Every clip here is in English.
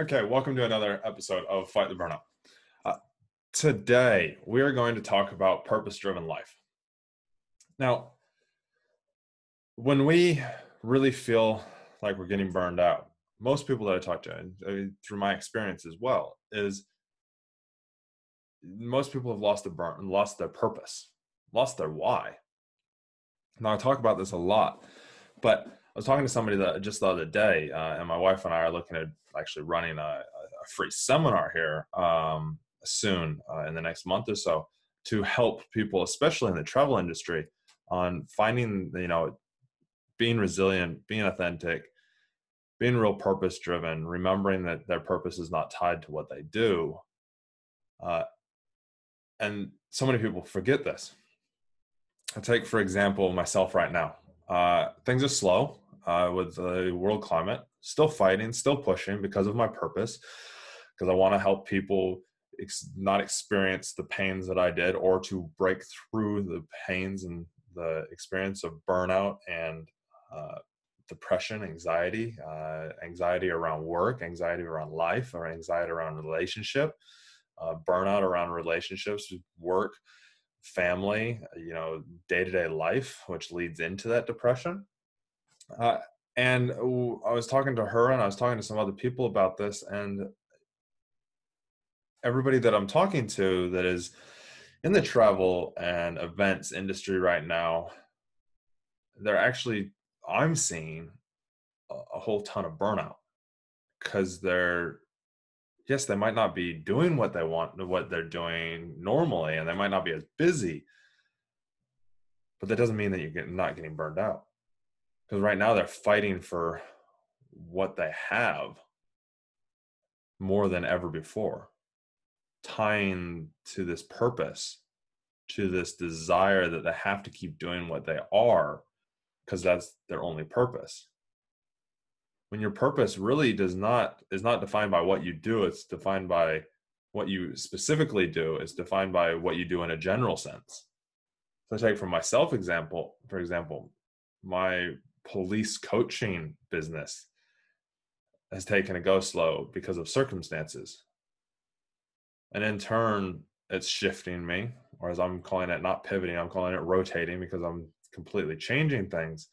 Okay, welcome to another episode of Fight the Burnout. Uh, today, we are going to talk about purpose driven life. Now, when we really feel like we're getting burned out, most people that I talk to, and through my experience as well, is most people have lost their burn, lost their purpose, lost their why. Now, I talk about this a lot, but I was talking to somebody that just the other day, uh, and my wife and I are looking at actually running a, a free seminar here um, soon uh, in the next month or so to help people, especially in the travel industry, on finding you know being resilient, being authentic, being real purpose driven, remembering that their purpose is not tied to what they do. Uh, and so many people forget this. I take, for example, myself right now. Uh, things are slow uh, with the world climate still fighting, still pushing because of my purpose, because I want to help people ex- not experience the pains that I did or to break through the pains and the experience of burnout and uh, depression, anxiety, uh, anxiety around work, anxiety around life, or anxiety around relationship, uh, burnout around relationships, work, family, you know, day to day life, which leads into that depression. Uh, and I was talking to her and I was talking to some other people about this and everybody that I'm talking to that is in the travel and events industry right now they're actually I'm seeing a, whole ton of burnout cuz they're yes they might not be doing what they want what they're doing normally and they might not be as busy but that doesn't mean that you're not getting burned out because right now they're fighting for what they have more than ever before tying to this purpose to this desire that they have to keep doing what they are because that's their only purpose. When your purpose really does not is not defined by what you do it's defined by what you specifically do it's defined by what you do in a general sense. So take from myself example for example my police coaching business has taken a go slow because of circumstances. And in turn, it's shifting me, or as I'm calling it, not pivoting, I'm calling it rotating because I'm completely changing things.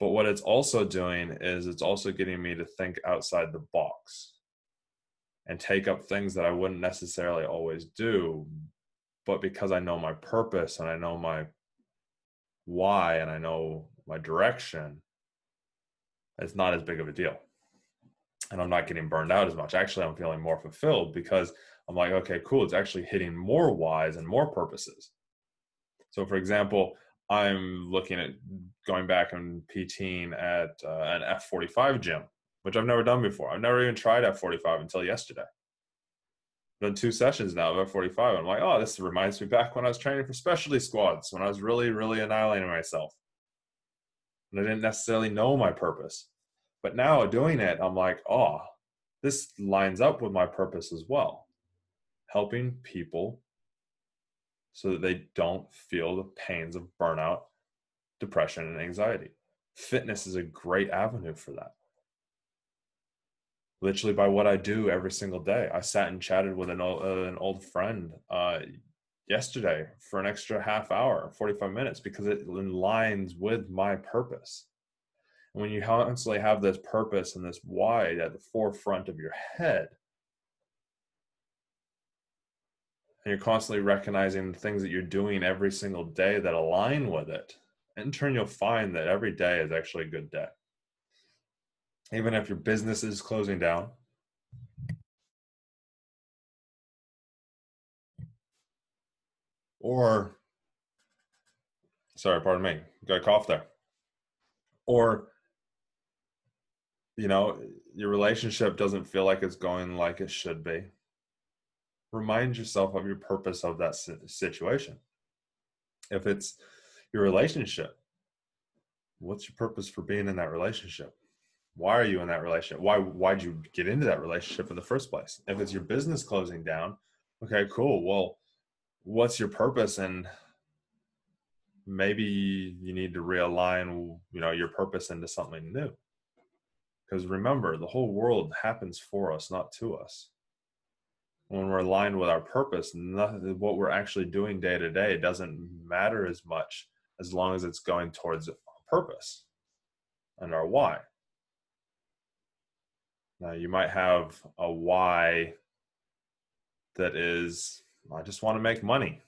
But what it's also doing is it's also getting me to think outside the box and take up things that I wouldn't necessarily always do. But because I know my purpose and I know my why and I know my direction, it's not as big of a deal. And I'm not getting burned out as much. Actually, I'm feeling more fulfilled because I'm like, okay, cool. It's actually hitting more whys and more purposes. So, for example, I'm looking at going back and PTing at uh, an F45 gym, which I've never done before. I've never even tried F45 until yesterday. I've done two sessions now of F45. I'm like, oh, this reminds me back when I was training for specialty squads, when I was really, really annihilating myself and I didn't necessarily know my purpose. But now doing it, I'm like, oh, this lines up with my purpose as well. Helping people so that they don't feel the pains of burnout, depression, and anxiety. Fitness is a great avenue for that. Literally, by what I do every single day. I sat and chatted with an old, uh, an old friend uh, yesterday for an extra half hour, 45 minutes, because it aligns with my purpose. And when you constantly have this purpose and this why at the forefront of your head, and you're constantly recognizing the things that you're doing every single day that align with it, in turn, you'll find that every day is actually a good day. Even if your business is closing down, or sorry, pardon me, got a cough there. Or you know, your relationship doesn't feel like it's going like it should be. Remind yourself of your purpose of that situation. If it's your relationship, what's your purpose for being in that relationship? Why are you in that relationship? Why why'd you get into that relationship in the first place? If it's your business closing down, okay, cool. Well, what's your purpose and maybe you need to realign you know your purpose into something new Because remember, the whole world happens for us, not to us. When we're aligned with our purpose, nothing, what we're actually doing day to day doesn't matter as much as long as it's going towards our purpose and our why. Now, you might have a why that is, I just want to make money.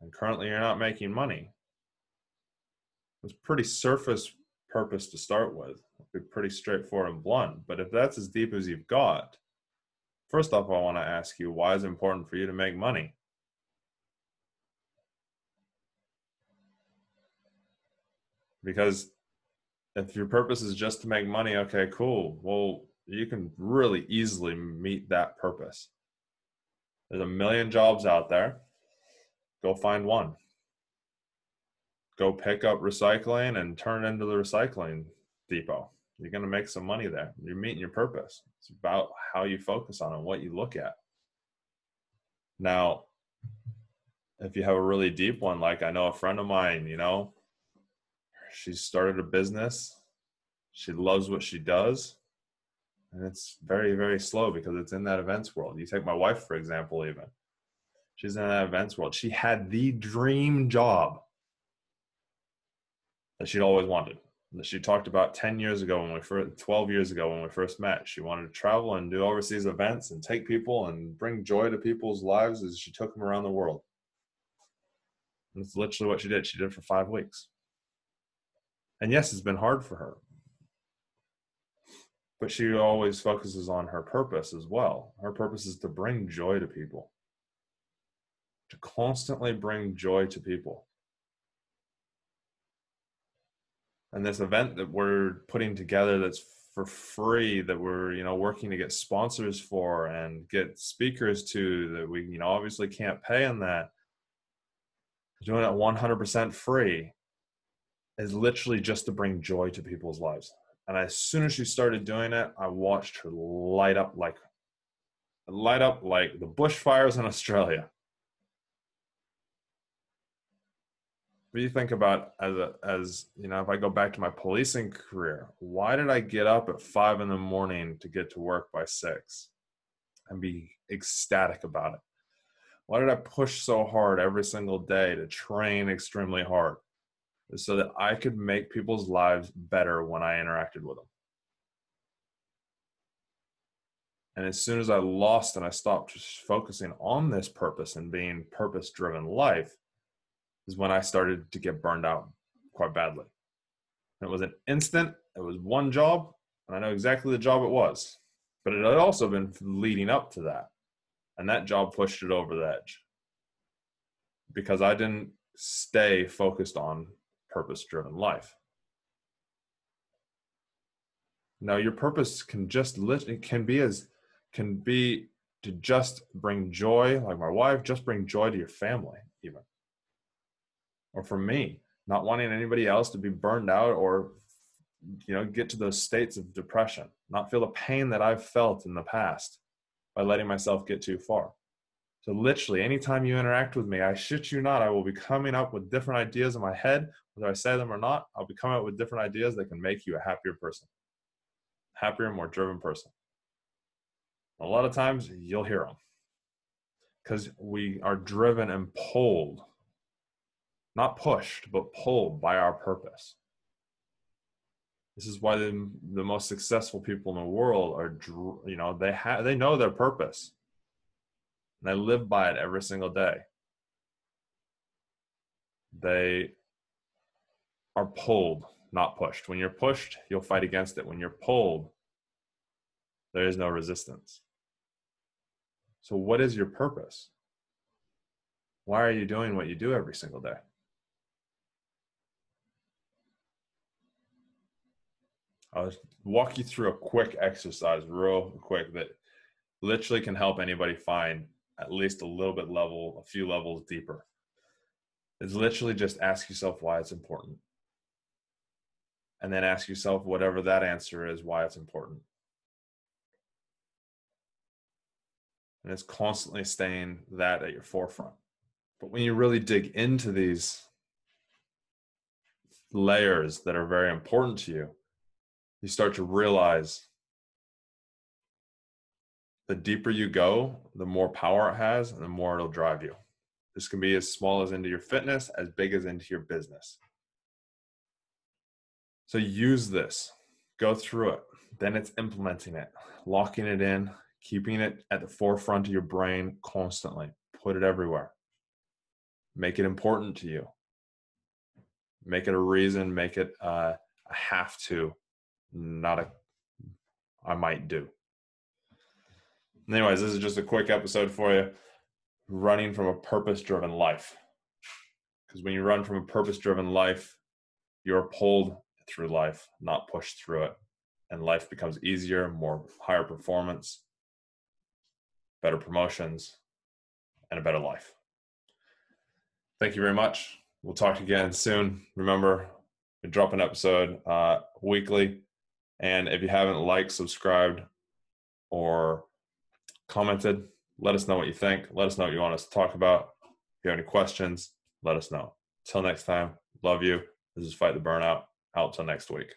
And currently, you're not making money. It's pretty surface purpose to start with. It'll be pretty straightforward and blunt. But if that's as deep as you've got, first off, I want to ask you why is it important for you to make money? Because if your purpose is just to make money, okay, cool. Well, you can really easily meet that purpose. There's a million jobs out there. Go find one. Go pick up recycling and turn into the recycling depot. You're going to make some money there. You're meeting your purpose. It's about how you focus on it, what you look at. Now, if you have a really deep one, like I know a friend of mine, you know, she started a business. She loves what she does. And it's very, very slow because it's in that events world. You take my wife, for example, even. She's in that events world. She had the dream job that she'd always wanted that she talked about 10 years ago when we first 12 years ago when we first met she wanted to travel and do overseas events and take people and bring joy to people's lives as she took them around the world that's literally what she did she did it for five weeks and yes it's been hard for her but she always focuses on her purpose as well. Her purpose is to bring joy to people. To constantly bring joy to people. And this event that we're putting together that's for free that we're you know working to get sponsors for and get speakers to that we you know obviously can't pay on that. Doing it 100% free is literally just to bring joy to people's lives and as soon as she started doing it i watched her light up like light up like the bushfires in australia. What do you think about as a as you know if i go back to my policing career why did i get up at five in the morning to get to work by six and be ecstatic about it? Why did i push so hard every single day to train extremely hard so that i could make people's lives better when i interacted with them and as soon as i lost and i stopped just focusing on this purpose and being purpose driven life is when I started to get burned out quite badly. And it was an instant, it was one job, and I know exactly the job it was. But it had also been leading up to that. And that job pushed it over the edge because I didn't stay focused on purpose driven life. Now your purpose can just lit it can be as can be to just bring joy, like my wife, just bring joy to your family, even or for me not wanting anybody else to be burned out or you know get to those states of depression not feel the pain that i've felt in the past by letting myself get too far so literally anytime you interact with me i shit you not i will be coming up with different ideas in my head whether i say them or not i'll be coming up with different ideas that can make you a happier person happier more driven person. A lot of times you'll hear them because we are driven and pulled not pushed, but pulled by our purpose. This is why the, the most successful people in the world are, you know, they have they know their purpose, and I live by it every single day. They are pulled, not pushed. When you're pushed, you'll fight against it. When you're pulled, there is no resistance. So, what is your purpose? Why are you doing what you do every single day? I'll walk you through a quick exercise, real quick, that literally can help anybody find at least a little bit level, a few levels deeper. It's literally just ask yourself why it's important. And then ask yourself whatever that answer is, why it's important. And it's constantly staying that at your forefront. But when you really dig into these layers that are very important to you, you start to realize the deeper you go, the more power it has and the more it'll drive you. This can be as small as into your fitness, as big as into your business. So use this, go through it. Then it's implementing it, locking it in, keeping it at the forefront of your brain constantly. Put it everywhere. Make it important to you. Make it a reason, make it uh, a have to, not a I might do. Anyways, this is just a quick episode for you. Running from a purpose driven life. Because when you run from a purpose driven life, you're pulled through life, not pushed through it. And life becomes easier, more higher performance, better promotions, and a better life. Thank you very much. We'll talk again soon. Remember, we drop an episode uh, weekly. And if you haven't liked, subscribed, or commented, let us know what you think. Let us know what you want us to talk about. If you have any questions, let us know. Till next time, love you. This is Fight the Burnout. Out till next week.